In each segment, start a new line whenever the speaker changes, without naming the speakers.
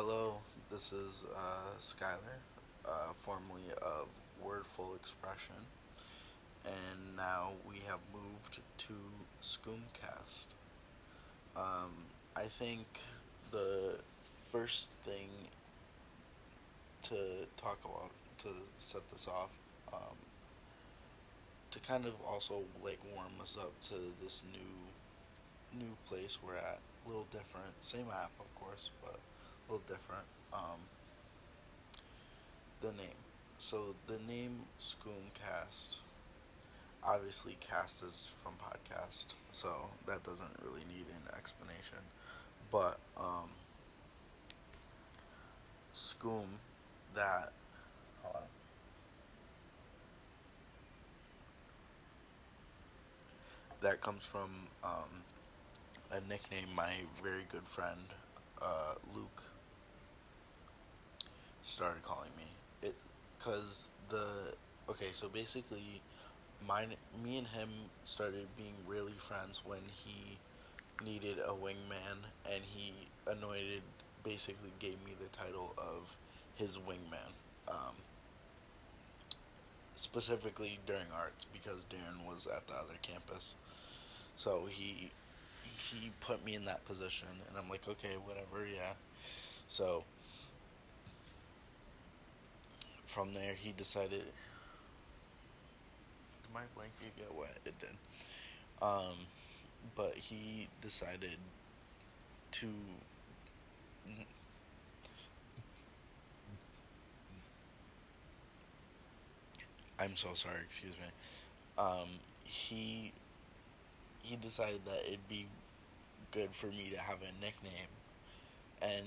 Hello, this is uh, Skylar, uh, formerly of Wordful Expression, and now we have moved to Scoomcast. Um, I think the first thing to talk about to set this off, um, to kind of also like warm us up to this new new place we're at, a little different, same app of course, but little different. Um, the name. So the name Scoomcast, obviously cast is from podcast, so that doesn't really need an explanation. But um, Scoom, that. That comes from um, a nickname my very good friend uh, Luke started calling me. It because the okay, so basically, mine, me and him started being really friends when he needed a wingman, and he anointed, basically gave me the title of his wingman. Um, specifically during arts because Darren was at the other campus, so he he put me in that position, and I'm like, okay, whatever, yeah. So from there, he decided. My blanket get wet? It did. Um, but he decided to. I'm so sorry. Excuse me. Um, he he decided that it'd be good for me to have a nickname, and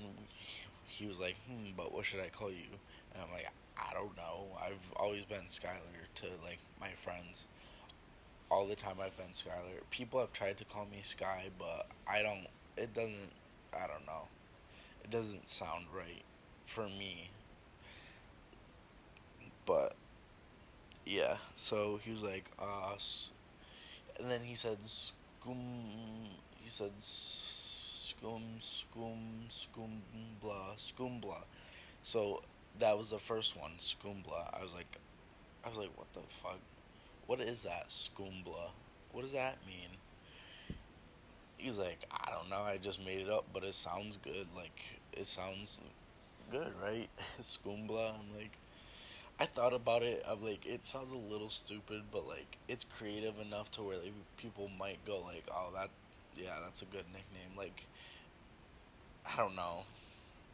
he was like, "Hmm, but what should I call you?" And I'm like, I don't know. I've always been Skylar to like my friends. All the time I've been Skylar. People have tried to call me Sky, but I don't. It doesn't. I don't know. It doesn't sound right for me. But yeah. So he was like, uh, and then he said, "Scoom." He said, "Scoom, scoom, scoom, blah, scoom, blah." So that was the first one, Scoombla. I was like, I was like, what the fuck? What is that, Scoombla? What does that mean? He's like, I don't know. I just made it up, but it sounds good. Like, it sounds good, right? Scoombla. I'm like, I thought about it. I'm like, it sounds a little stupid, but like, it's creative enough to where like, people might go like, oh, that, yeah, that's a good nickname. Like, I don't know.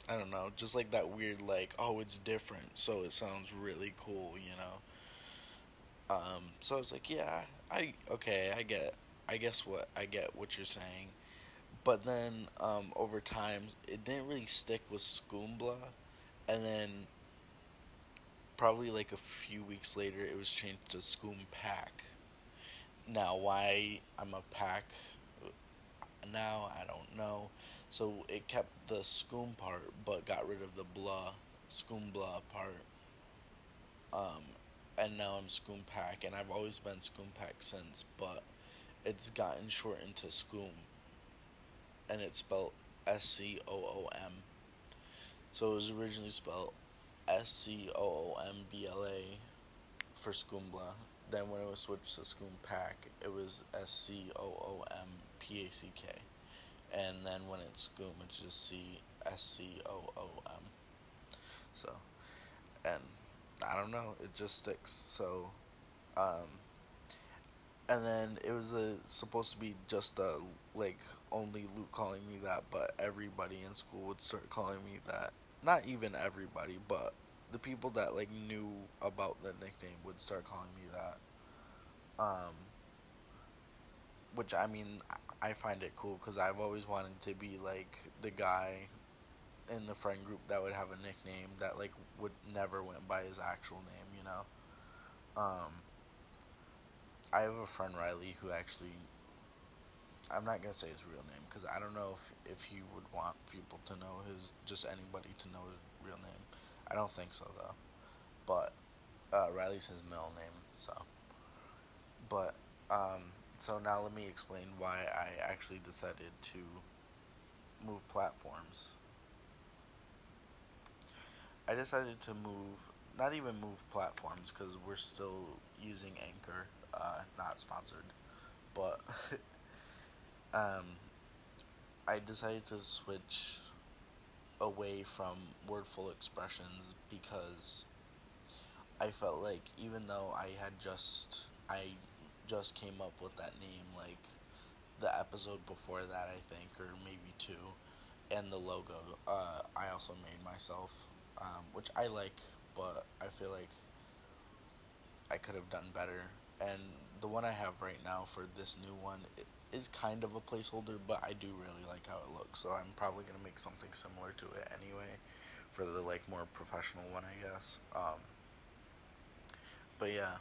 I don't know, just like that weird like, oh, it's different, so it sounds really cool, you know. Um, so I was like, yeah, I okay, I get, I guess what I get what you're saying, but then um, over time, it didn't really stick with Scoombla, and then probably like a few weeks later, it was changed to Scoom Pack. Now, why I'm a pack now, I don't know. So it kept the scoom part, but got rid of the blah, scoom blah part. Um, and now I'm scoom pack, and I've always been scoom pack since, but it's gotten shortened to scoom, and it's spelled S C O O M. So it was originally spelled S C O O M B L A for Scoombla. Then when it was switched to Scoom Pack, it was S C O O M P A C K and then when it's Scoom, it's just C S C O O M. So, and I don't know, it just sticks. So, um, and then it was a, supposed to be just a like only Luke calling me that, but everybody in school would start calling me that. Not even everybody, but the people that like knew about the nickname would start calling me that. Um, which I mean, I find it cool because I've always wanted to be like the guy in the friend group that would have a nickname that like would never went by his actual name, you know. Um, I have a friend Riley who actually I'm not gonna say his real name because I don't know if if he would want people to know his just anybody to know his real name. I don't think so though, but uh, Riley's his middle name, so. But um, so now let me explain why I actually decided to move platforms. I decided to move, not even move platforms because we're still using Anchor, uh, not sponsored, but um, I decided to switch away from wordful expressions because I felt like even though I had just I just came up with that name like the episode before that I think or maybe two and the logo. Uh, I also made myself um, which I like but I feel like I could have done better. And the one I have right now for this new one is kind of a placeholder but I do really like how it looks so I'm probably gonna make something similar to it anyway for the like more professional one I guess. Um, but yeah.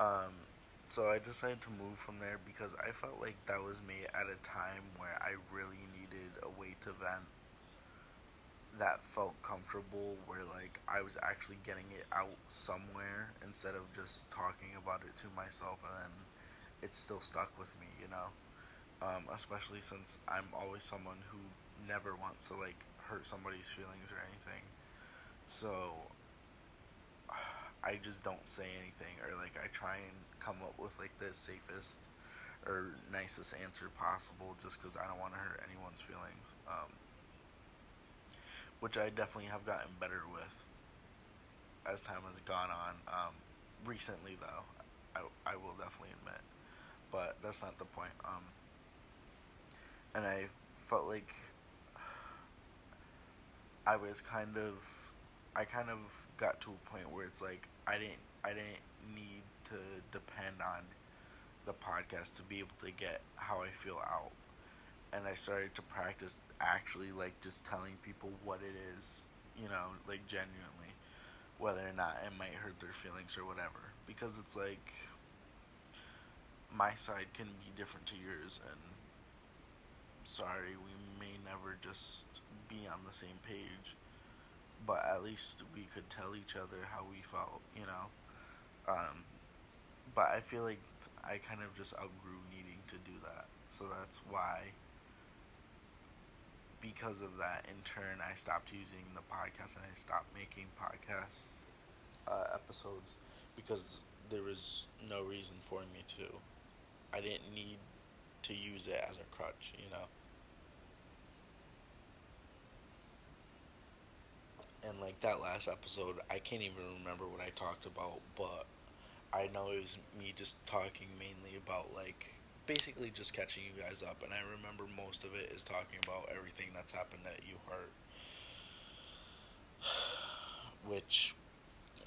Um, so I decided to move from there because I felt like that was me at a time where I really needed a way to vent that felt comfortable where like I was actually getting it out somewhere instead of just talking about it to myself and then it's still stuck with me, you know. Um, especially since I'm always someone who never wants to like hurt somebody's feelings or anything. So I just don't say anything or like I try and come up with like the safest or nicest answer possible just because I don't want to hurt anyone's feelings. Um, which I definitely have gotten better with as time has gone on. Um, recently, though, I, I will definitely admit. But that's not the point. Um, and I felt like I was kind of I kind of got to a point where it's like I didn't I didn't need to depend on the podcast to be able to get how I feel out. And I started to practice actually like just telling people what it is, you know, like genuinely, whether or not it might hurt their feelings or whatever. Because it's like my side can be different to yours and sorry, we may never just be on the same page but at least we could tell each other how we felt, you know. Um, but I feel like I kind of just outgrew needing to do that, so that's why. Because of that, in turn, I stopped using the podcast and I stopped making podcast uh, episodes because there was no reason for me to. I didn't need to use it as a crutch, you know. and like that last episode, I can't even remember what I talked about, but I know it was me just talking mainly about like basically just catching you guys up, and I remember most of it is talking about everything that's happened at U Heart, which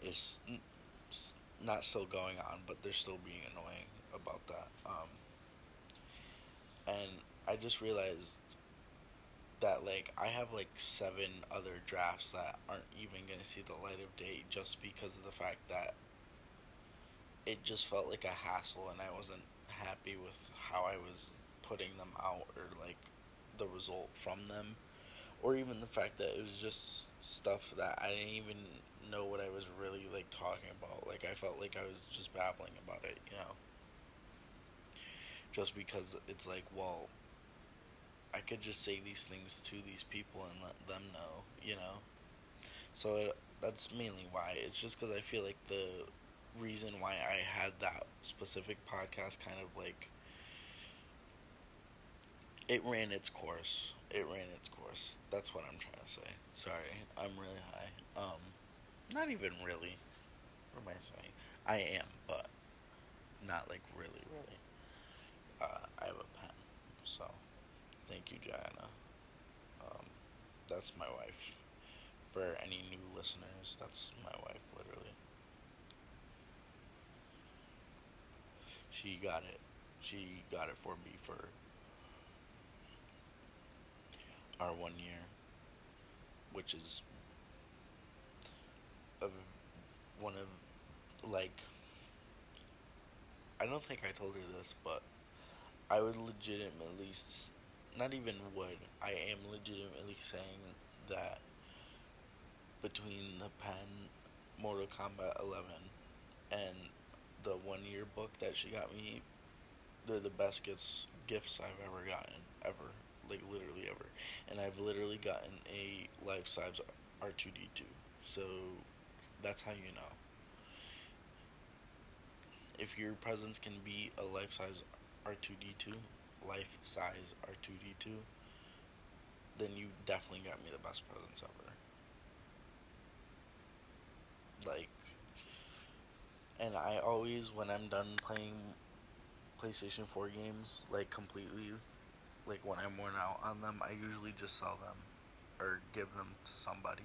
is not still going on, but they're still being annoying about that. Um, and I just realized that like I have like seven other drafts that aren't even gonna see the light of day just because of the fact that it just felt like a hassle and I wasn't happy with how I was putting them out or like the result from them or even the fact that it was just stuff that I didn't even know what I was really like talking about like I felt like I was just babbling about it you know just because it's like well I could just say these things to these people and let them know, you know. So it, that's mainly why. It's just because I feel like the reason why I had that specific podcast kind of like it ran its course. It ran its course. That's what I'm trying to say. Sorry, I'm really high. Um, not even really. What am I saying? I am, but not like really, really. Uh, I have a pen, so. Thank you, Joanna. Um, that's my wife. For any new listeners, that's my wife, literally. She got it. She got it for me for our one year, which is a, one of, like, I don't think I told her this, but I would legitimately not even would. I am legitimately saying that between the pen Mortal Kombat 11 and the one year book that she got me, they're the best gifts gifts I've ever gotten ever, like literally ever. And I've literally gotten a life size R2D2. So that's how you know. If your presents can be a life size R2D2, life size R2D2, then you definitely got me the best presents ever. Like, and I always, when I'm done playing PlayStation 4 games, like completely, like when I'm worn out on them, I usually just sell them or give them to somebody.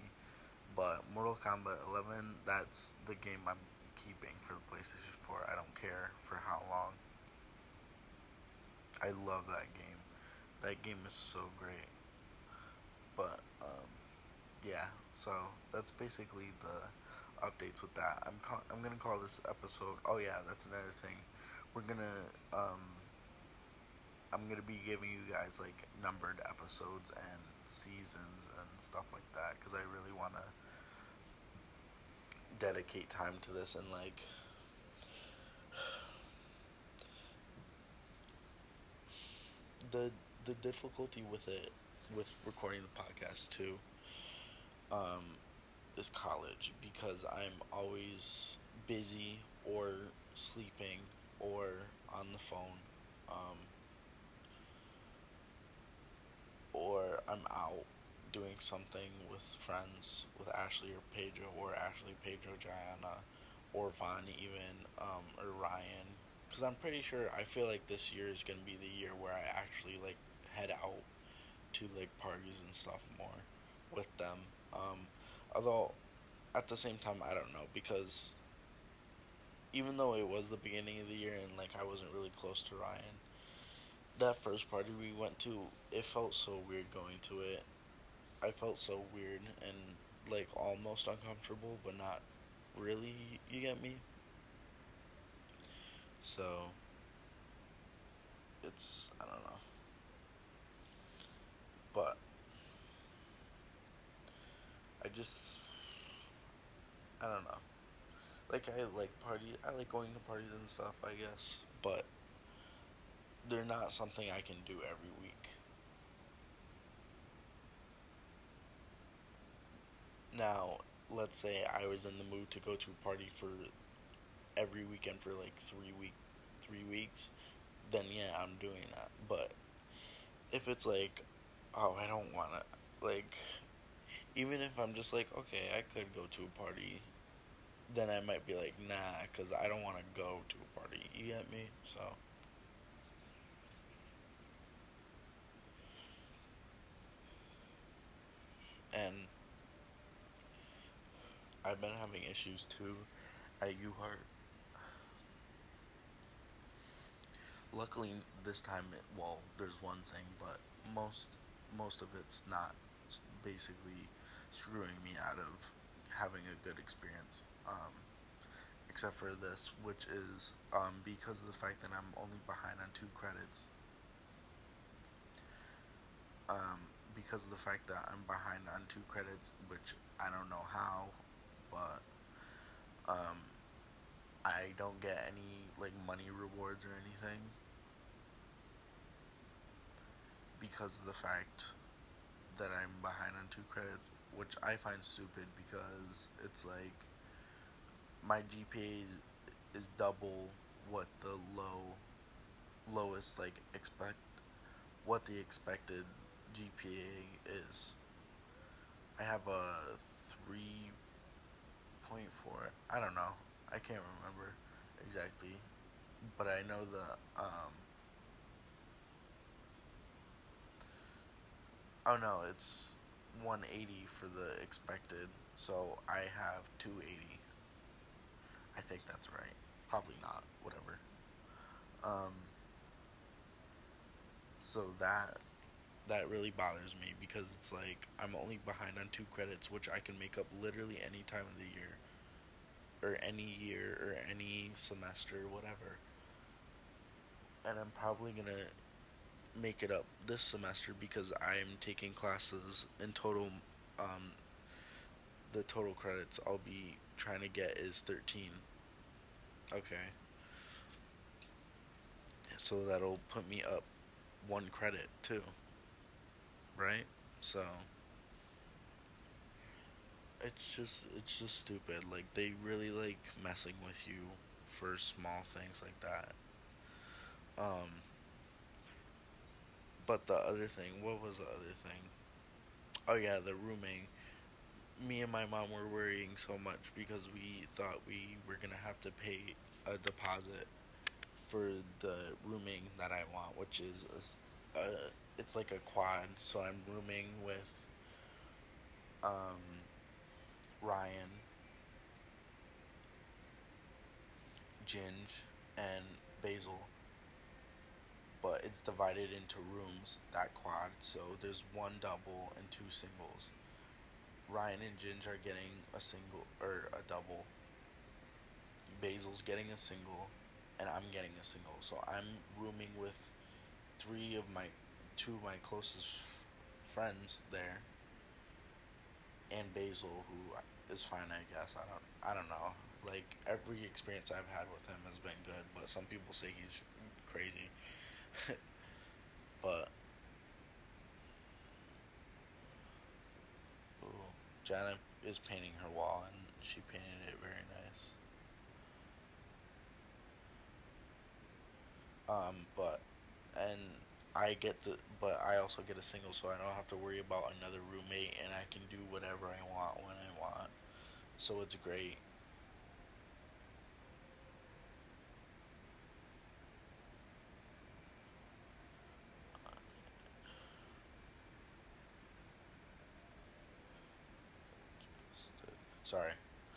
But Mortal Kombat 11, that's the game I'm keeping for the PlayStation 4. I don't care for how long. I love that game. That game is so great. But um, yeah, so that's basically the updates with that. I'm call- I'm gonna call this episode. Oh yeah, that's another thing. We're gonna um, I'm gonna be giving you guys like numbered episodes and seasons and stuff like that because I really wanna dedicate time to this and like the the difficulty with it with recording the podcast too um, is college because I'm always busy or sleeping or on the phone um, or I'm out doing something with friends with Ashley or Pedro or Ashley, Pedro, Gianna or Vaughn even um, or Ryan because I'm pretty sure I feel like this year is gonna be the year where I actually like head out to like parties and stuff more with them. Um, although at the same time I don't know because even though it was the beginning of the year and like I wasn't really close to Ryan, that first party we went to, it felt so weird going to it. I felt so weird and like almost uncomfortable, but not really. You get me? So it's I don't know. But I just I don't know. Like I like party I like going to parties and stuff, I guess, but they're not something I can do every week. Now, let's say I was in the mood to go to a party for every weekend for like 3 week 3 weeks, then yeah, I'm doing that. But if it's like oh, I don't want to like even if I'm just like okay, I could go to a party then I might be like, nah, because I don't want to go to a party. You get me? So. And I've been having issues too at UHart. Luckily, this time, it, well, there's one thing, but most most of it's not basically screwing me out of having a good experience um, except for this, which is um, because of the fact that I'm only behind on two credits. Um, because of the fact that I'm behind on two credits, which I don't know how, but um, I don't get any like money rewards or anything because of the fact that I'm behind on two credits, which I find stupid because it's like my GPA is, is double what the low lowest like expect what the expected GPA is. I have a 3.4. I don't know. I can't remember exactly, but I know the um Oh no, it's 180 for the expected. So I have 280. I think that's right. Probably not. Whatever. Um, so that that really bothers me because it's like I'm only behind on two credits, which I can make up literally any time of the year, or any year, or any semester, whatever. And I'm probably gonna make it up this semester because I'm taking classes in total. Um, the total credits I'll be trying to get is 13. Okay. So that'll put me up one credit too. Right? So it's just it's just stupid. Like they really like messing with you for small things like that. Um, but the other thing, what was the other thing? Oh yeah, the rooming. Me and my mom were worrying so much because we thought we were gonna have to pay a deposit for the rooming that I want, which is a a it's like a quad. So I'm rooming with um, Ryan, Ginge, and Basil. But it's divided into rooms, that quad. So there's one double and two singles. Ryan and Ginge are getting a single or a double. Basil's getting a single, and I'm getting a single. So I'm rooming with three of my two of my closest friends there, and Basil, who is fine, I guess. I don't, I don't know. Like every experience I've had with him has been good, but some people say he's crazy. but ooh, Janet is painting her wall, and she painted it very nice. Um, but and I get the, but I also get a single, so I don't have to worry about another roommate, and I can do whatever I want when I want. So it's great. Sorry.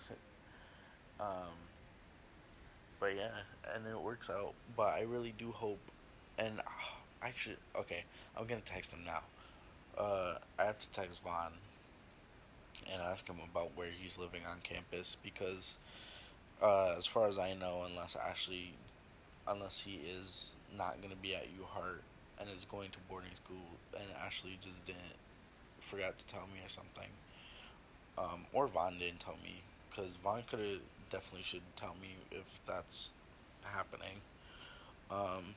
um, but yeah, and it works out. But I really do hope, and actually, okay, I'm gonna text him now. Uh, I have to text Vaughn and ask him about where he's living on campus because, uh, as far as I know, unless Ashley, unless he is not gonna be at UHart and is going to boarding school, and Ashley just didn't forgot to tell me or something, um, or Vaughn didn't tell me because Vaughn could have definitely should tell me if that's happening. Um,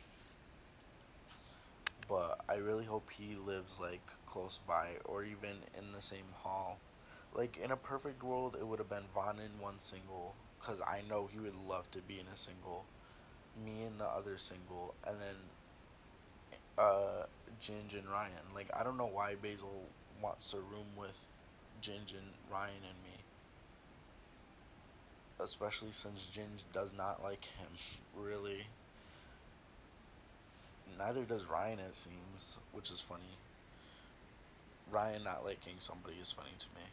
but I really hope he lives like close by or even in the same hall. Like in a perfect world, it would have been Vaughn in one single because I know he would love to be in a single, me in the other single, and then uh, Ginge and Ryan. Like I don't know why Basil wants to room with And Ryan and me. Especially since Ginge does not like him, really. Neither does Ryan, it seems, which is funny. Ryan not liking somebody is funny to me.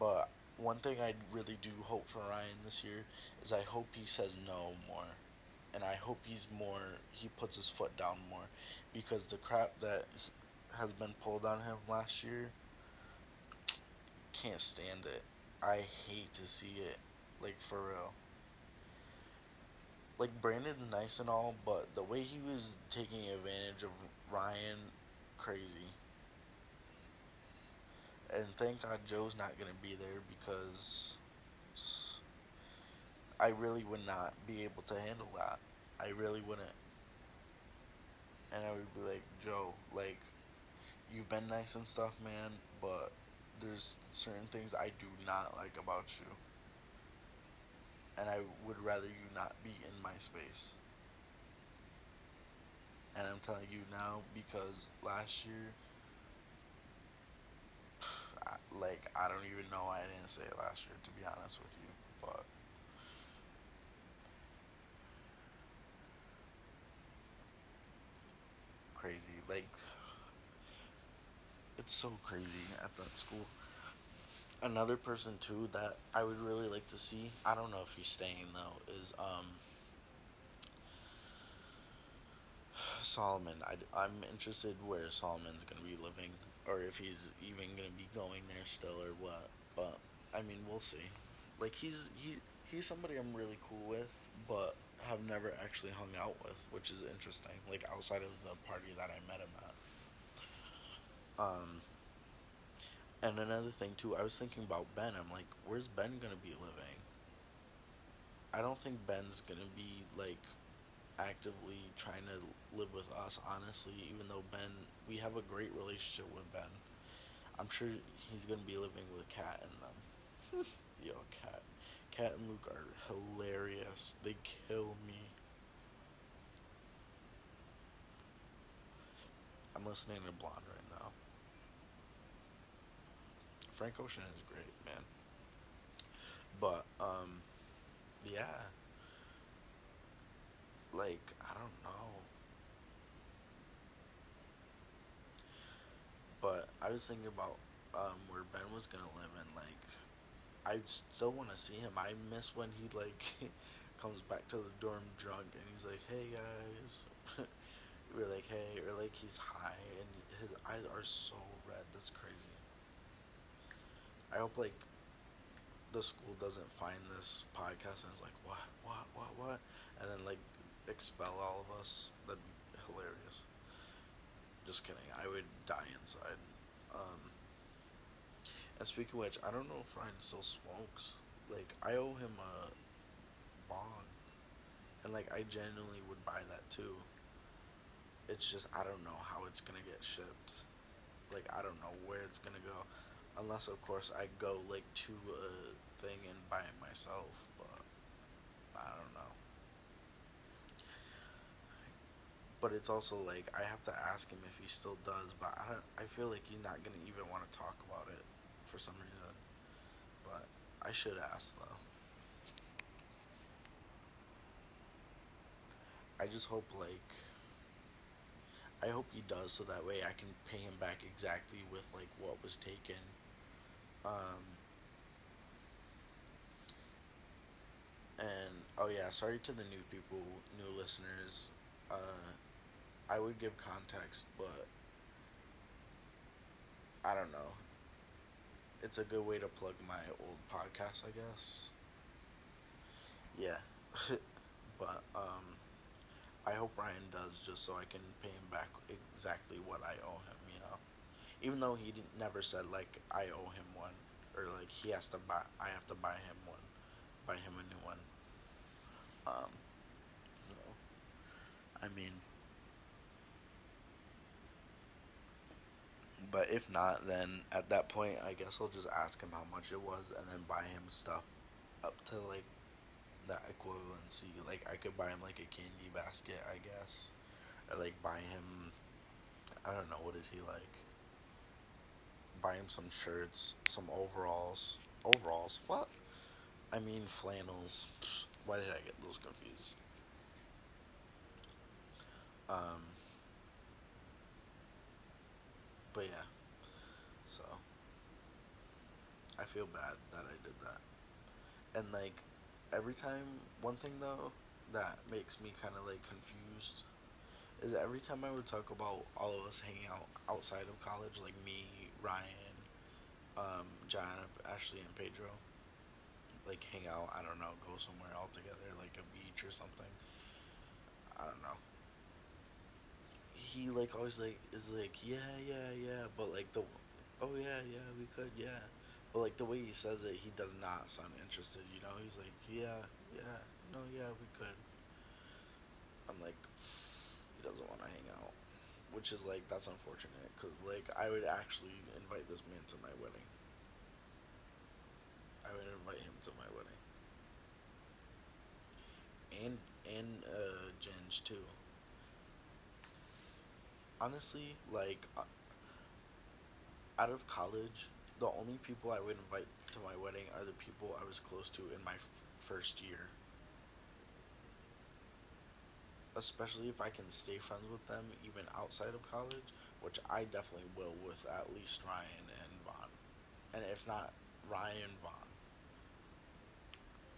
But one thing I really do hope for Ryan this year is I hope he says no more. And I hope he's more, he puts his foot down more. Because the crap that has been pulled on him last year, can't stand it. I hate to see it. Like, for real like Brandon's nice and all, but the way he was taking advantage of Ryan, crazy. And thank God Joe's not gonna be there because I really would not be able to handle that. I really wouldn't. And I would be like, Joe, like, you've been nice and stuff, man, but there's certain things I do not like about you and I would rather you not be in my space. And I'm telling you now because last year, like, I don't even know why I didn't say it last year, to be honest with you, but. Crazy. Like, it's so crazy at that school another person too that I would really like to see. I don't know if he's staying though. Is um Solomon. I I'm interested where Solomon's gonna be living, or if he's even gonna be going there still, or what. But I mean, we'll see. Like he's he he's somebody I'm really cool with, but have never actually hung out with, which is interesting. Like outside of the party that I met him at. Um and another thing too, I was thinking about Ben. I'm like, where's Ben gonna be living? I don't think Ben's gonna be like actively trying to live with us, honestly, even though Ben we have a great relationship with Ben. I'm sure he's gonna be living with Kat and them. Yo, Cat, Cat and Luke are hilarious. They kill me. I'm listening to Blonde right. Frank Ocean is great, man. But um, yeah. Like I don't know. But I was thinking about um, where Ben was gonna live, and like, I still want to see him. I miss when he like comes back to the dorm drunk, and he's like, "Hey guys," we're like, "Hey," or like he's high, and his eyes are so red. That's crazy. I hope like the school doesn't find this podcast and is like, "What, what, what, what," and then like expel all of us. That'd be hilarious. Just kidding. I would die inside. Um, and speaking of which, I don't know if Ryan still smokes. Like, I owe him a bong. And, like, I genuinely would buy that too. It's just, I don't know how it's gonna get shipped. Like, I don't know where it's gonna go. Unless, of course, I go, like, to a thing and buy it myself. But, I don't know. but it's also like I have to ask him if he still does, but I don't. I feel like he's not gonna even want to talk about it for some reason. But I should ask though. I just hope like. I hope he does so that way I can pay him back exactly with like what was taken. Um. And oh yeah, sorry to the new people, new listeners. Uh, I would give context, but I don't know. It's a good way to plug my old podcast, I guess. Yeah. but um I hope Ryan does just so I can pay him back exactly what I owe him, you know. Even though he never said like I owe him one or like he has to buy I have to buy him one. Buy him a new one. Um so. I mean But if not, then at that point, I guess I'll just ask him how much it was and then buy him stuff up to like that equivalency. Like I could buy him like a candy basket, I guess, or like buy him. I don't know what is he like. Buy him some shirts, some overalls. Overalls? What? I mean flannels. Why did I get those confused? Um. But yeah. So I feel bad that I did that. And like every time one thing though that makes me kind of like confused is every time I would talk about all of us hanging out outside of college, like me, Ryan, um, John, Ashley, and Pedro, like hang out. I don't know, go somewhere all together, like a beach or something. I don't know he like always like is like yeah yeah yeah but like the oh yeah yeah we could yeah but like the way he says it he does not sound interested you know he's like yeah yeah no yeah we could i'm like he doesn't want to hang out which is like that's unfortunate because like i would actually invite this man to my wedding. I would invite him to my wedding. And and uh Ginge too. Honestly, like, uh, out of college, the only people I would invite to my wedding are the people I was close to in my f- first year. Especially if I can stay friends with them even outside of college, which I definitely will with at least Ryan and Vaughn. And if not Ryan, Vaughn.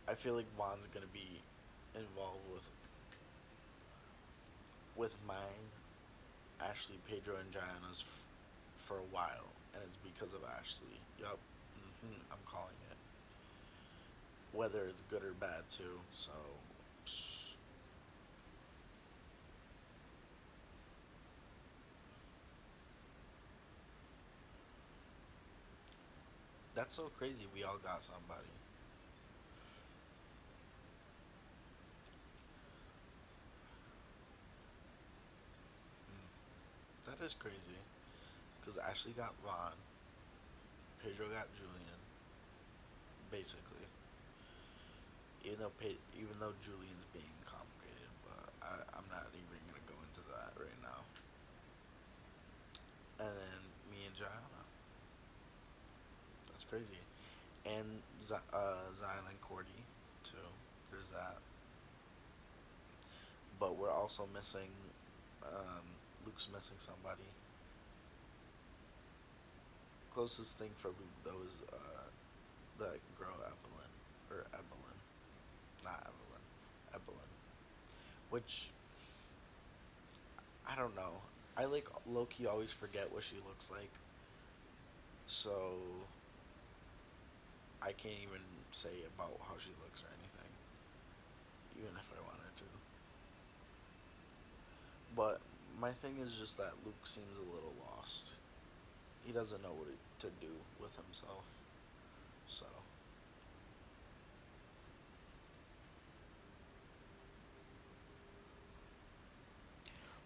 I feel like Vaughn's gonna be involved with with mine Ashley, Pedro, and Gianna's f- for a while, and it's because of Ashley. Yup, mm-hmm, I'm calling it. Whether it's good or bad too. So. That's so crazy. We all got somebody. Hmm. That is crazy. Because Ashley got Vaughn. Pedro got Julian. basically. Even though even though Julian's being complicated, but I, I'm not even gonna go into that right now. And then me and Gianna. Crazy. And Z- uh, Zion and Cordy, too. There's that. But we're also missing. Um, Luke's missing somebody. Closest thing for Luke, though, is uh, that girl Evelyn. Or Evelyn. Not Evelyn. Evelyn. Which. I don't know. I like Loki always forget what she looks like. So I can't even say about how she looks or anything. Even if I wanted to. But my thing is just that Luke seems a little lost. He doesn't know what to do with himself. So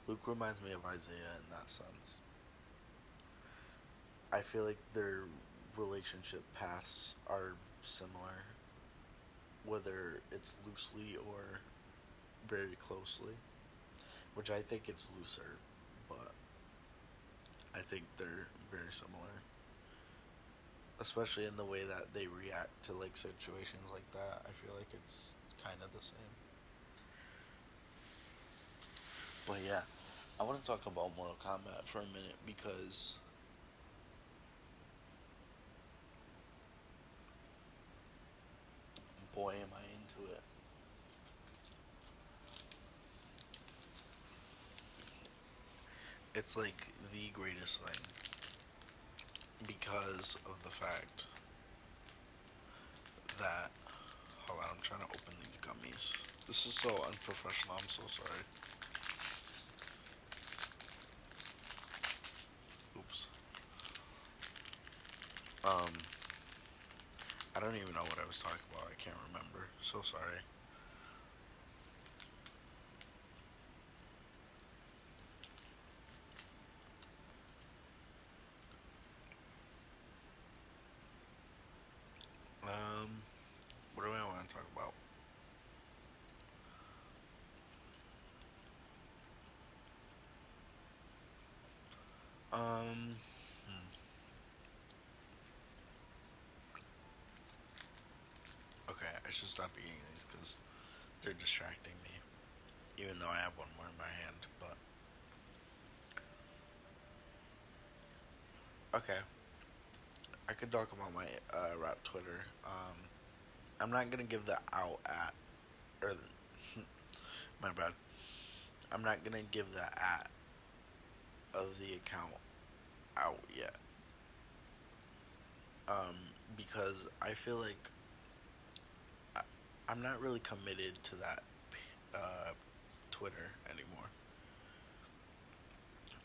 Luke reminds me of Isaiah in that sense. I feel like their relationship paths are similar, whether it's loosely or very closely, which I think it's looser, but I think they're very similar. Especially in the way that they react to like situations like that. I feel like it's kind of the same. But yeah. I want to talk about Mortal Kombat for a minute because boy am I into it. It's like the greatest thing because of the fact that hold on, I'm trying to open these gummies. This is so unprofessional, I'm so sorry. Oops. Um, I don't even know what I was talking about. I can't remember. So sorry. Um, what do I want to talk about? Um, I should stop eating these because they're distracting me. Even though I have one more in my hand, but. Okay. I could talk about my uh, rap Twitter. Um, I'm not gonna give the out at, or my bad. I'm not gonna give the at of the account out yet. Um, because I feel like I'm not really committed to that uh, Twitter anymore.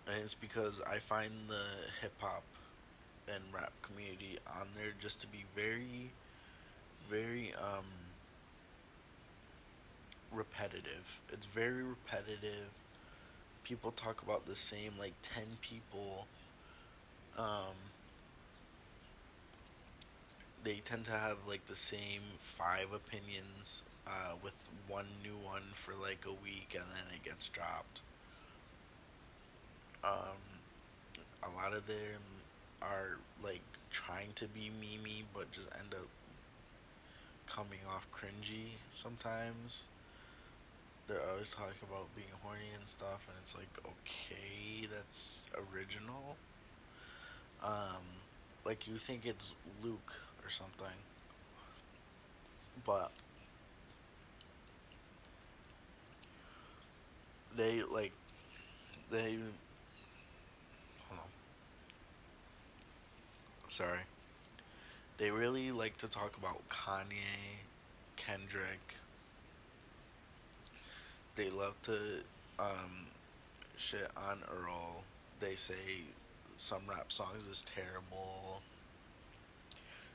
And it's because I find the hip hop and rap community on there just to be very, very um, repetitive. It's very repetitive. People talk about the same, like, 10 people. Um, they tend to have like the same five opinions uh, with one new one for like a week and then it gets dropped. Um, a lot of them are like trying to be memey but just end up coming off cringy sometimes. They're always talking about being horny and stuff, and it's like, okay, that's original. Um, like you think it's Luke or something. But they like they hold on. Sorry. They really like to talk about Kanye, Kendrick. They love to um, shit on Earl. They say some rap songs is terrible.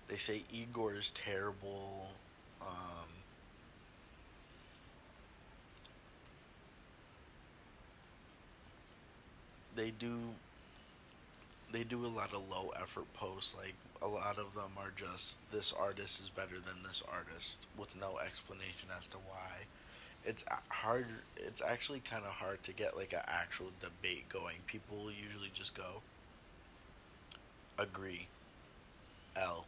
They say Igor is terrible. Um, they do they do a lot of low effort posts. Like a lot of them are just this artist is better than this artist with no explanation as to why. It's hard. It's actually kind of hard to get like an actual debate going. People usually just go agree. L.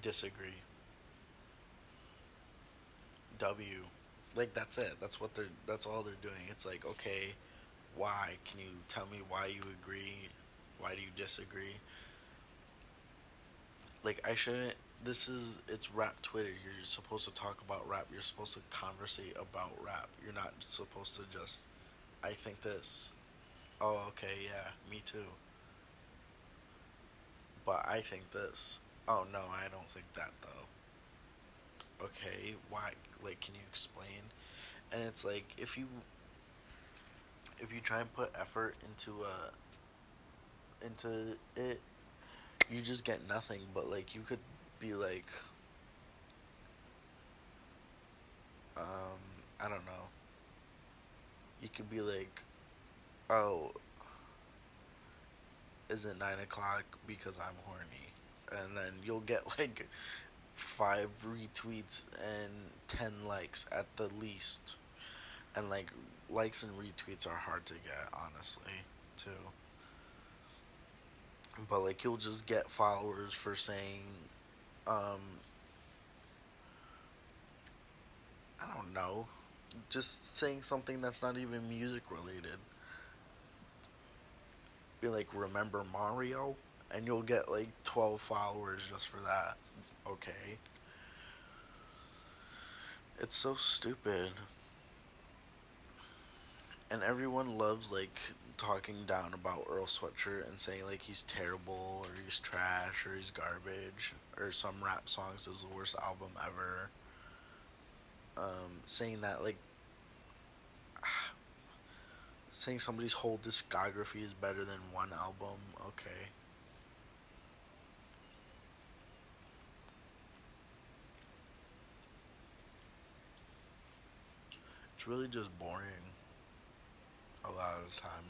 Disagree. W. Like that's it. That's what they're. That's all they're doing. It's like okay, why? Can you tell me why you agree? Why do you disagree? Like I shouldn't. This is it's rap Twitter. You're supposed to talk about rap. You're supposed to conversate about rap. You're not supposed to just. I think this. Oh, okay, yeah, me too. But I think this. Oh no, I don't think that though. Okay, why? Like, can you explain? And it's like if you if you try and put effort into uh into it, you just get nothing. But like you could be like, um, I don't know. You could be like, oh, is it nine o'clock because I'm horny, and then you'll get like five retweets and ten likes at the least, and like likes and retweets are hard to get, honestly, too. But like you'll just get followers for saying, um, I don't know, just saying something that's not even music related. Be like, remember Mario? And you'll get like 12 followers just for that. Okay. It's so stupid and everyone loves like talking down about Earl Sweatshirt and saying like he's terrible or he's trash or he's garbage or some rap songs is the worst album ever. Um, saying that like saying somebody's whole discography is better than one album, okay. It's really just boring a lot of the time.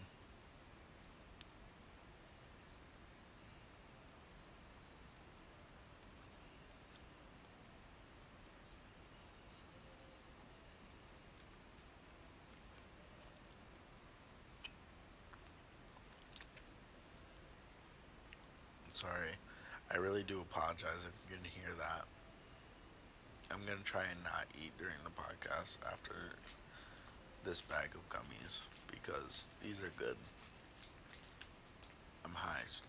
Sorry. I really do apologize if you didn't hear that. I'm gonna try and not eat during the podcast after this bag of gummies because these are good. I'm high, so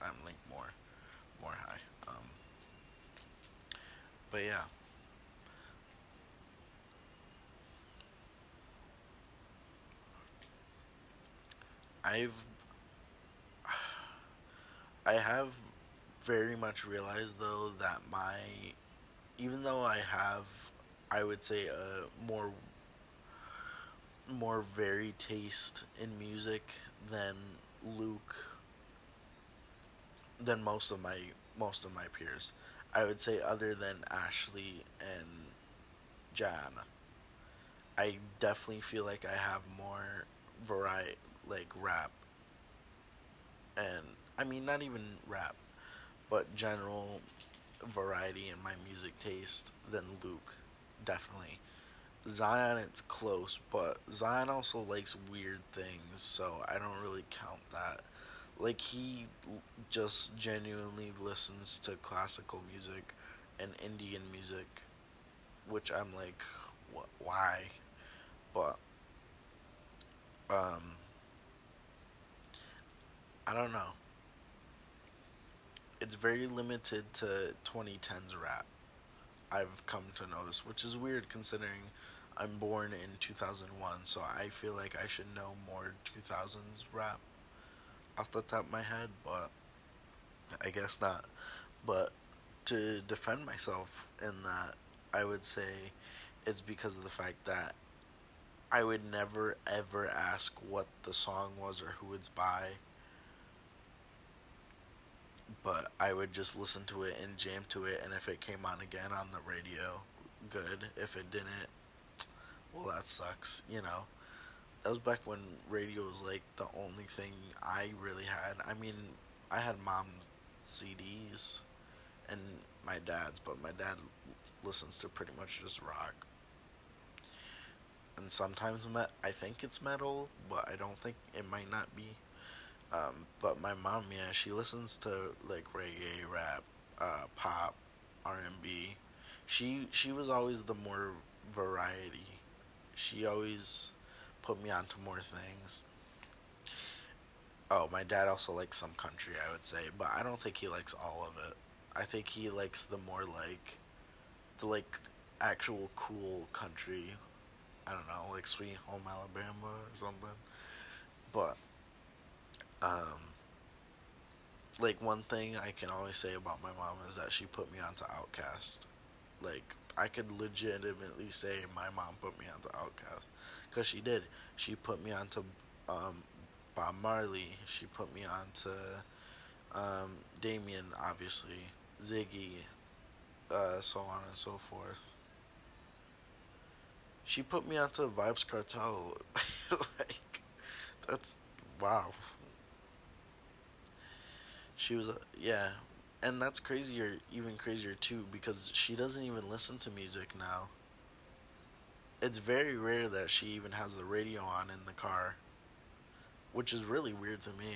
I'm like more, more high. Um, but yeah. I've I have very much realized though that my even though I have I would say a more more varied taste in music than Luke than most of my most of my peers. I would say other than Ashley and Jan. I definitely feel like I have more variety like rap and I mean not even rap but general variety in my music taste than Luke definitely Zion, it's close, but Zion also likes weird things, so I don't really count that. Like, he just genuinely listens to classical music and Indian music, which I'm like, wh- why? But, um, I don't know. It's very limited to 2010s rap. I've come to notice, which is weird considering I'm born in 2001, so I feel like I should know more 2000s rap off the top of my head, but I guess not. But to defend myself in that, I would say it's because of the fact that I would never ever ask what the song was or who it's by. But I would just listen to it and jam to it, and if it came on again on the radio, good. If it didn't, well, that sucks, you know. that was back when radio was like the only thing I really had. I mean, I had mom CDs and my dad's, but my dad listens to pretty much just rock. And sometimes met, I think it's metal, but I don't think it might not be. Um, but my mom, yeah, she listens to like reggae, rap, uh, pop, R and B. She she was always the more variety. She always put me onto more things. Oh, my dad also likes some country, I would say, but I don't think he likes all of it. I think he likes the more like the like actual cool country. I don't know, like Sweet Home Alabama or something. But um like one thing I can always say about my mom is that she put me onto OutKast. Like I could legitimately say my mom put me onto OutKast because she did. She put me onto um, Bob Marley. She put me onto um, Damian, obviously, Ziggy, uh, so on and so forth. She put me onto Vybz Kartel. like, that's wow. She was, yeah, and that's crazier, even crazier too, because she doesn't even listen to music now. It's very rare that she even has the radio on in the car, which is really weird to me.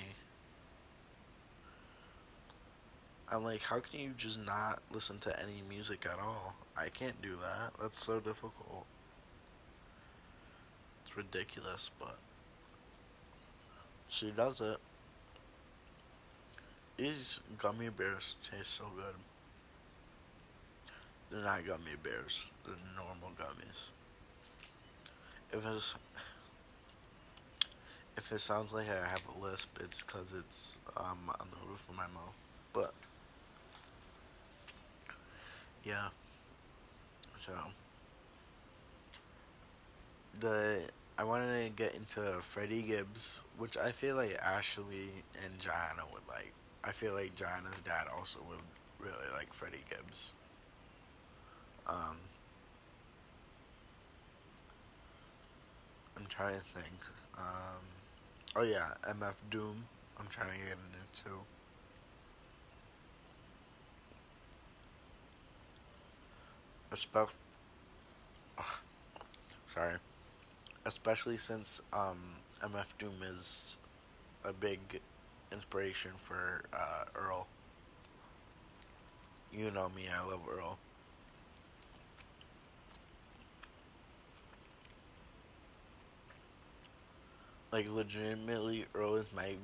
I'm like, how can you just not listen to any music at all? I can't do that. That's so difficult. It's ridiculous, but she does it. These gummy bears taste so good. They're not gummy bears. They're normal gummies. If it's if it sounds like I have a lisp, it's because it's um, on the roof of my mouth. But yeah, so the I wanted to get into Freddie Gibbs, which I feel like Ashley and Joanna would like. I feel like Joanna's dad also would really like Freddie Gibbs. Um, I'm trying to think. Um, oh yeah, MF Doom. I'm trying to get into too. Especially, sorry. Especially since um, MF Doom is a big inspiration for uh, Earl. You know me, I love Earl. Like legitimately, Earl is my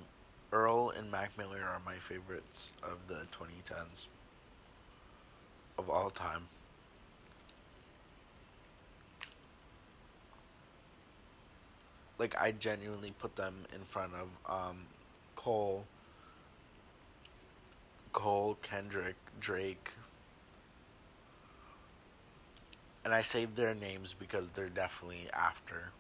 Earl and Mac Miller are my favorites of the 2010s of all time. Like I genuinely put them in front of um, Cole, Cole, Kendrick, Drake. And I saved their names because they're definitely after.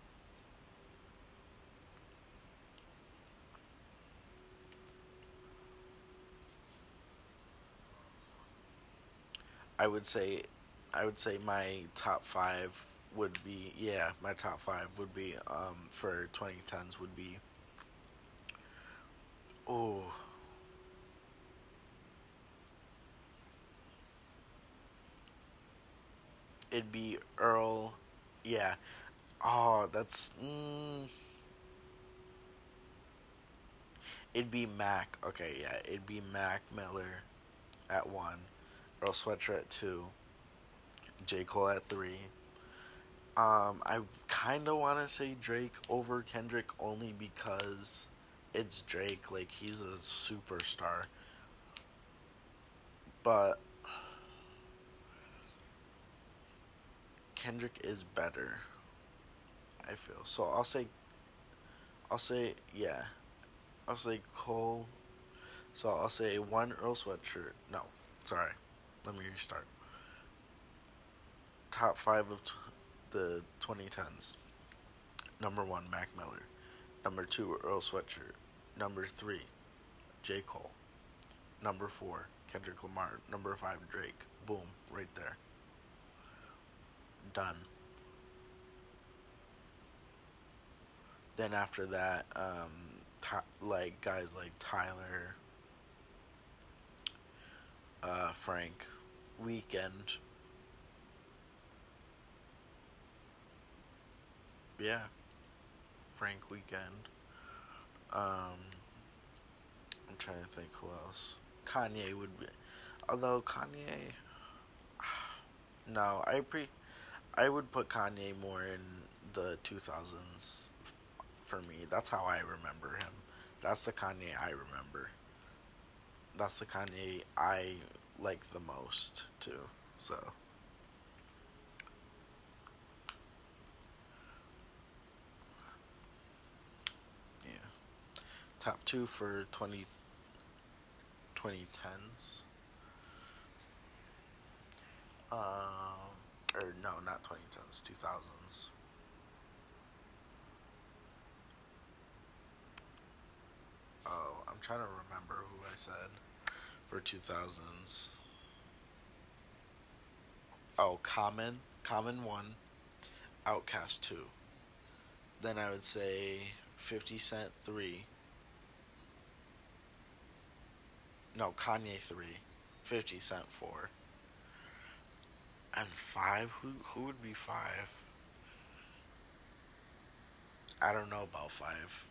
I would say I would say my top five would be yeah, my top five would be um for twenty tens would be Oh. It'd be Earl. Yeah. Oh, that's. Mm, it'd be Mac. Okay, yeah. It'd be Mac Miller at one. Earl Sweatshirt at two. J. Cole at three. Um, I kind of want to say Drake over Kendrick only because it's Drake. Like he's a superstar. But Kendrick is better. I feel so. I'll say. I'll say yeah. I'll say Cole. So I'll say one Earl sweatshirt. No, sorry. Let me restart. Top five of t- the 2010s. Number one, Mac Miller. Number two, Earl Sweatshirt. Number three, J. Cole. Number four, Kendrick Lamar. Number five, Drake. Boom, right there. Done. Then after that, um, like guys like Tyler, uh, Frank, Weeknd. Yeah, Frank Weeknd. Um, I'm trying to think who else. Kanye would be, although Kanye. No, I pre, I would put Kanye more in the 2000s for me. That's how I remember him. That's the Kanye I remember. That's the Kanye I like the most too. So. Top two for 20, 2010s. Um, or no, not 2010s, 2000s. Oh, I'm trying to remember who I said for 2000s. Oh, Common, Common 1, OutKast 2. Then I would say 50 Cent 3. No, Kanye 3. 50 Cent 4. And 5? Who, who would be 5? I don't know about 5.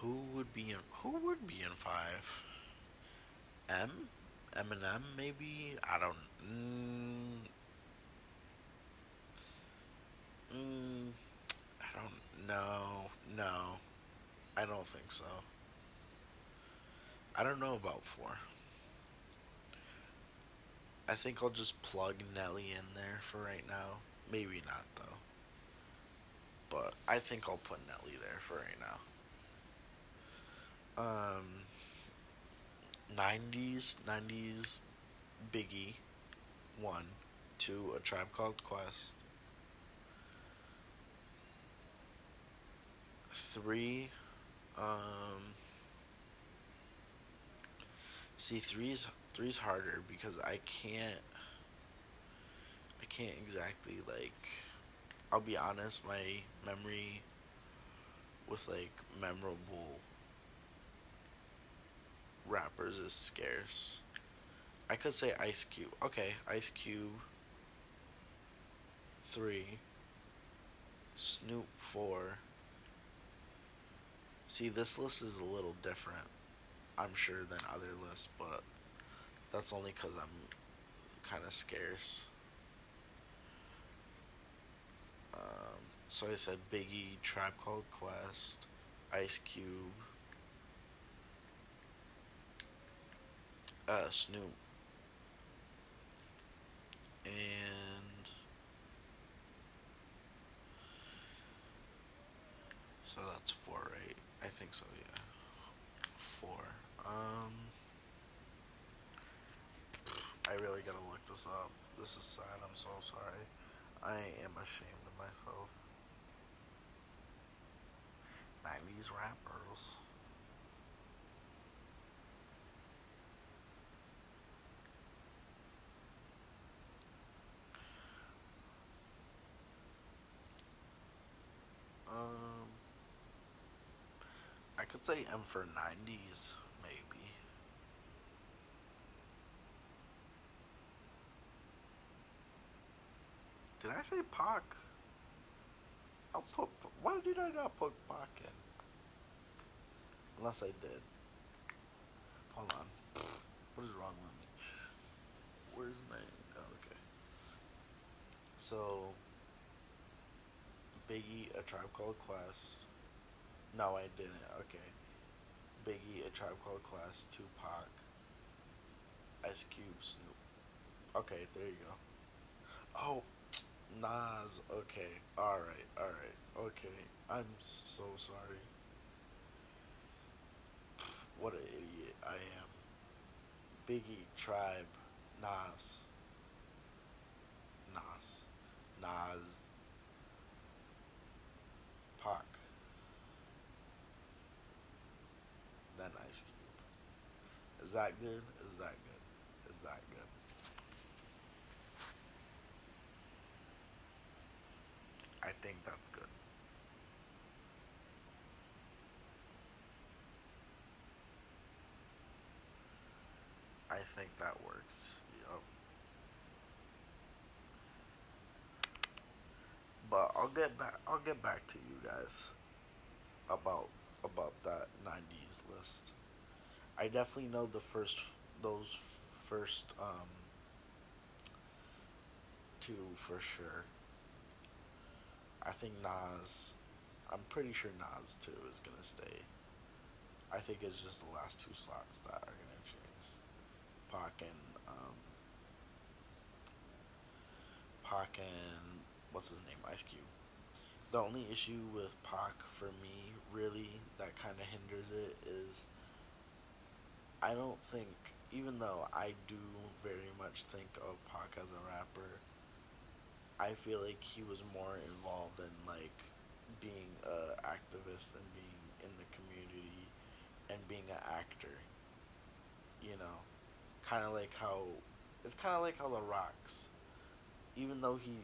Who would be in who would be in 5? M? Eminem maybe? I don't mm, mm, I don't know. No. I don't think so. I don't know about 4. I think I'll just plug Nelly in there for right now. Maybe not though. But I think I'll put Nelly there for right now. Um 90s, 90s Biggie 1, 2 A Tribe Called Quest. 3 um See, three's three's harder because I can't. I can't exactly like. I'll be honest, my memory with like memorable rappers is scarce. I could say Ice Cube. Okay, Ice Cube. Three. Snoop four. See, this list is a little different. I'm sure than other lists, but that's only because I'm kind of scarce. Um, so I said Biggie, Tribe Called Quest, Ice Cube, uh, Snoop, and so that's four, right? I think so, yeah. Four. Um, I really gotta look this up. This is sad. I'm so sorry. I am ashamed of myself. 90s rappers. Could say M for 90s, maybe. Did I say Pac? I'll put. Why did I not put Pac in? Unless I did. Hold on. What is wrong with me? Where's my. Oh, okay. So. Biggie, A Tribe Called Quest. No, I didn't. Okay. Biggie, A Tribe Called Quest, Tupac, Ice Cube, Snoop. Okay, there you go. Oh, Nas. Okay. Alright, alright. Okay. I'm so sorry. What an idiot I am. Biggie, Tribe, Nas. Nas. Nas. Pac. Then Ice Cube. Is that good? Is that good? Is that good? I think that's good. I think that works. Yep. But I'll get back. I'll get back to you guys about about that '90s list. I definitely know the first those first um, two for sure. I think Nas. I'm pretty sure Nas too is gonna stay. I think it's just the last two slots that are gonna change. Pac and um, Pac and what's his name, Ice Cube. The only issue with Pac for me, really, that kind of hinders it is I don't think, even though I do very much think of Pac as a rapper, I feel like he was more involved in like being a activist and being in the community and being an actor. You know, kind of like how it's kind of like how the Rocks, even though he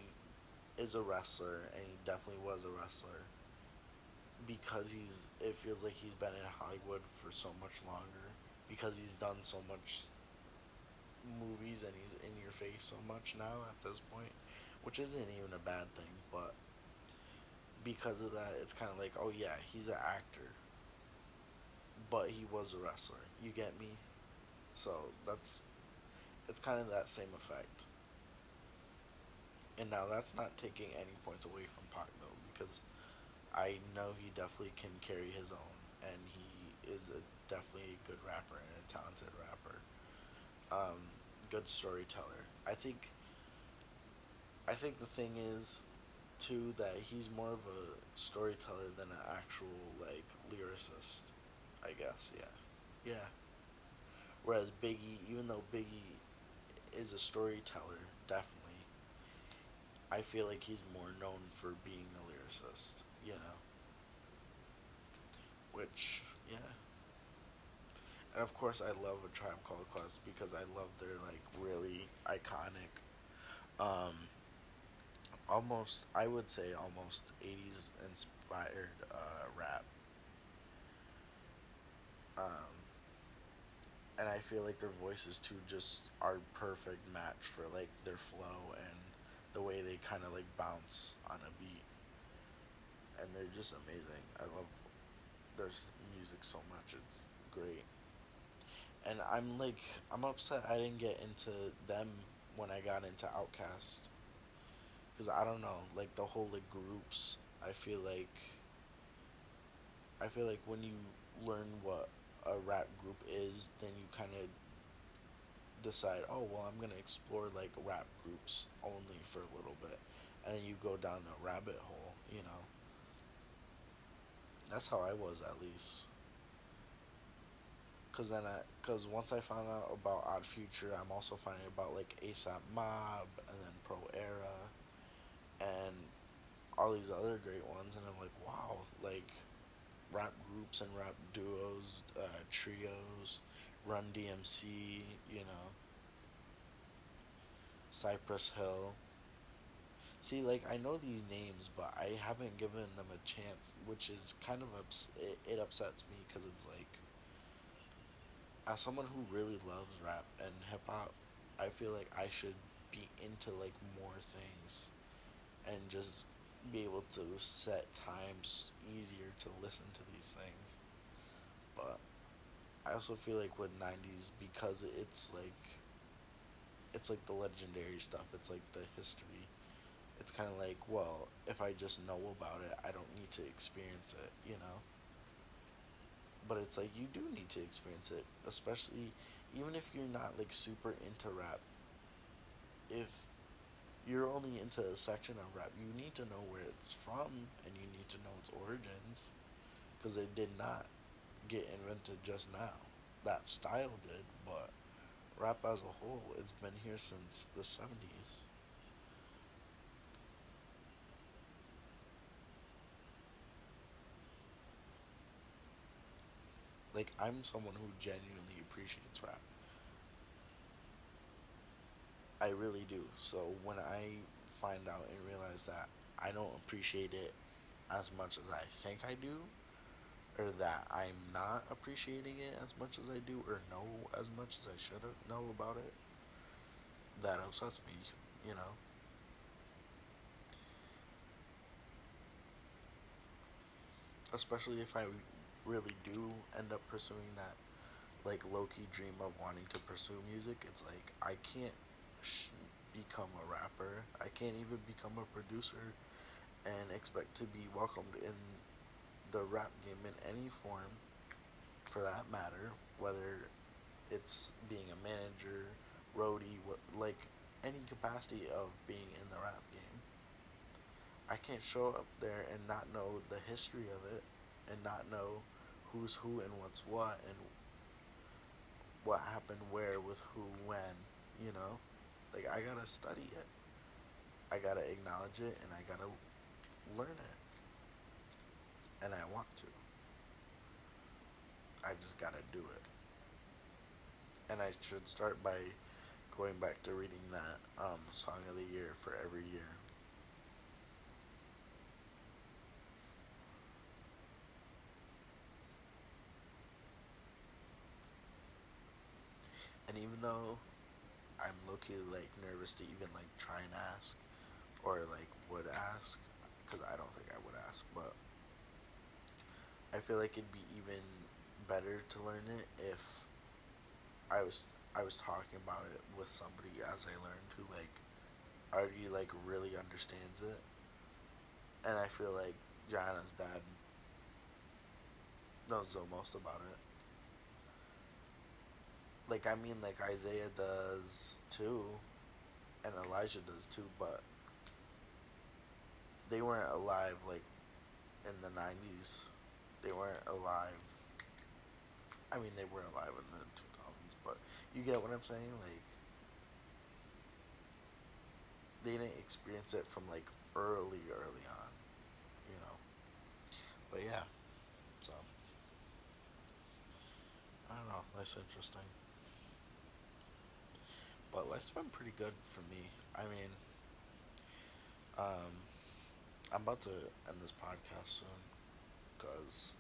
is a wrestler and he definitely was a wrestler, because he's it feels like he's been in Hollywood for so much longer because he's done so much movies and he's in your face so much now at this point, which isn't even a bad thing, but because of that, it's kind of like, oh yeah, he's an actor, but he was a wrestler. You get me? So that's it's kind of that same effect. And now that's not taking any points away from Pac though, because I know he definitely can carry his own, and he is a definitely a good rapper and a talented rapper. Um, good storyteller. I think. I think the thing is, too, that he's more of a storyteller than an actual like lyricist. I guess, yeah, yeah. Whereas Biggie, even though Biggie is a storyteller, definitely, I feel like he's more known for being a lyricist. You know. Which, yeah. And of course, I love a Tribe Called Quest because I love their like really iconic, um, almost I would say almost '80s inspired uh, rap. Um, and I feel like their voices too just are perfect match for like their flow and the way they kind of like bounce on a beat. And they're just amazing. I love their music so much. It's great and I'm like I'm upset I didn't get into them when I got into OutKast because I don't know like the whole like groups I feel like I feel like when you learn what a rap group is then you kind of decide oh well I'm gonna explore like rap groups only for a little bit. And then you go down the rabbit hole you know? That's how I was at least Cause then, I, cause once I found out about Odd Future, I'm also finding about like ASAP Mob and then Pro Era, and all these other great ones, and I'm like, wow, like rap groups and rap duos, uh, trios, Run DMC, you know, Cypress Hill. See, like I know these names, but I haven't given them a chance, which is kind of ups- it, it upsets me because it's like as someone who really loves rap and hip hop, I feel like I should be into like more things and just be able to set times easier to listen to these things. But I also feel like with 90s because it's like it's like the legendary stuff, it's like the history. It's kind of like, well, if I just know about it, I don't need to experience it, you know? But it's like you do need to experience it, especially even if you're not like super into rap. If you're only into a section of rap, you need to know where it's from and you need to know its origins because it did not get invented just now. That style did, but rap as a whole, it's been here since the 70s. Like I'm someone who genuinely appreciates rap. I really do. So when I find out and realize that I don't appreciate it as much as I think I do, or that I'm not appreciating it as much as I do, or know as much as I should know about it, that upsets me, you know. Especially if I really do end up pursuing that, like, low key dream of wanting to pursue music, it's like, I can't sh- become a rapper. I can't even become a producer and expect to be welcomed in the rap game in any form, for that matter, whether it's being a manager, roadie, what, like any capacity of being in the rap game. I can't show up there and not know the history of it and not know who's who and what's what and what happened where with who when, you know? Like I gotta study it. I gotta acknowledge it and I gotta learn it. And I want to. I just gotta do it. And I should start by going back to reading that um, song of the year for every year. And even though I'm low-key like nervous to even like try and ask, or like would ask, because I don't think I would ask, but I feel like it'd be even better to learn it if I was I was talking about it with somebody as I learned who like already like really understands it. And I feel like Joanna's dad knows the most about it. Like I mean like Isaiah does too and Elijah does too, but they weren't alive like in the 90s. They weren't alive. I mean, they were alive in the 2000s, but you get what I'm saying? Like, they didn't experience it from like early, early on, you know. But yeah, so I don't know. That's interesting. But life's been pretty good for me. I mean, um, I'm about to end this podcast soon because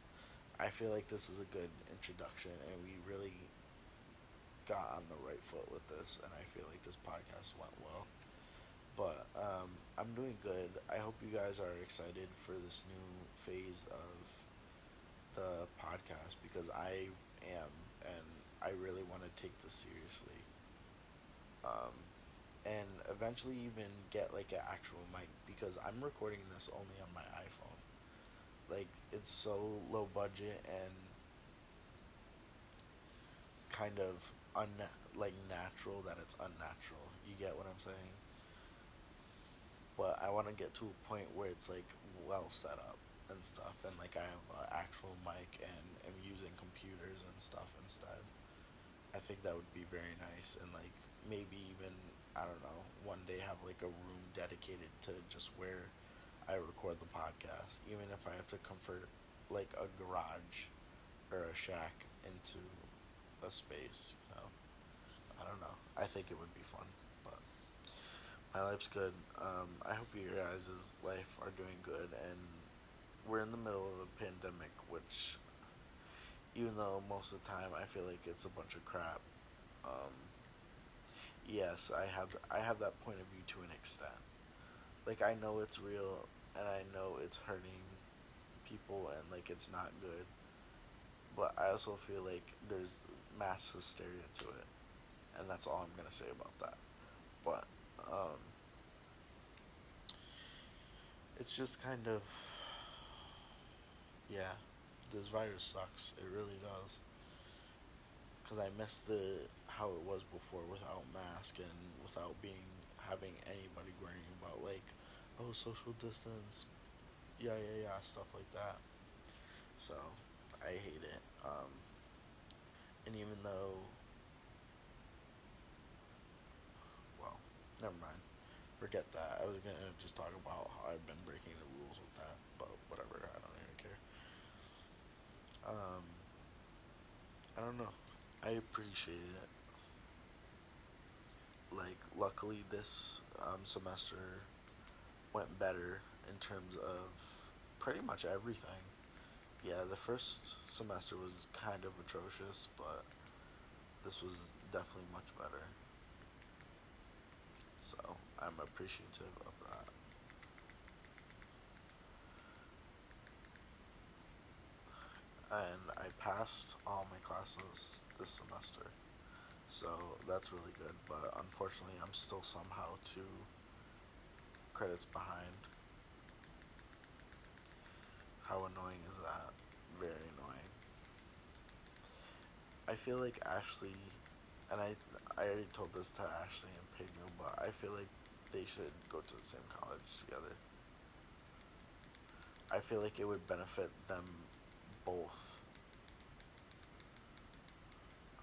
I feel like this is a good introduction and we really got on the right foot with this and I feel like this podcast went well. But um, I'm doing good. I hope you guys are excited for this new phase of the podcast because I am and I really want to take this seriously. Um, and eventually even get like an actual mic because I'm recording this only on my iPhone. Like it's so low budget and kind of un like natural that it's unnatural. You get what I'm saying? But I want to get to a point where it's like well set up and stuff and like I have an actual mic and am using computers and stuff instead. I think that would be very nice and like maybe even I don't know, one day have like a room dedicated to just where I record the podcast, even if I have to convert like a garage or a shack into a space, you know. I don't know. I think it would be fun, but my life's good. Um, I hope your guys' life are doing good, and we're in the middle of a pandemic, which, even though most of the time I feel like it's a bunch of crap, um, yes, I have I have that point of view to an extent. Like I know it's real and I know it's hurting people and like it's not good. But I also feel like there's mass hysteria to it. And that's all I'm gonna say about that. But um it's just kind of yeah, this virus sucks. It really does because I miss the how it was before without mask and without being having anybody worrying about like oh social distance yeah yeah yeah stuff like that. So I hate it um, and even though well never mind. Forget that. I was gonna just talk about how I've been breaking the rules with that but whatever I don't even care. Um I don't know I appreciate it. Like, luckily, this um, semester went better in terms of pretty much everything. Yeah, the first semester was kind of atrocious, but this was definitely much better. So I'm appreciative of that. And I passed all my classes this semester. So that's really good, but unfortunately, I'm still somehow two credits behind. How annoying is that? Very annoying. I feel like Ashley, and I, I already told this to Ashley and Pedro, but I feel like they should go to the same college together. I feel like it would benefit them both.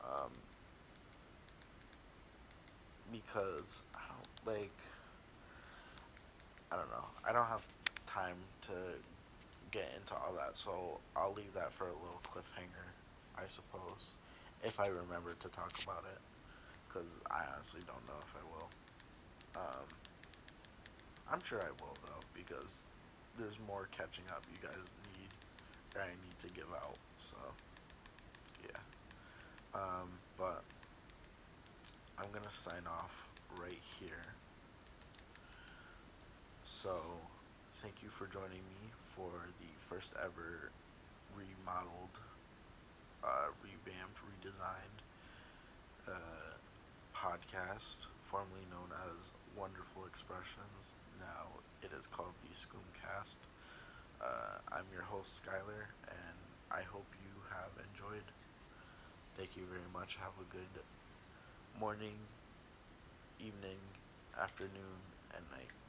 Um, because I don't like I don't know. I don't have time to get into all that, so I'll leave that for a little cliffhanger, I suppose, if I remember to talk about it, because I honestly don't know if I will. Um, I'm sure I will though, because there's more catching up you guys need I need to give out. So, yeah. Um, but I'm gonna sign off right here. So, thank you for joining me for the first ever remodeled, uh, revamped, redesigned uh, podcast, formerly known as Wonderful Expressions. Now it is called the Scoomcast. Uh, I'm your host, Skylar, and I hope you have enjoyed. Thank you very much. Have a good morning, evening, afternoon, and night.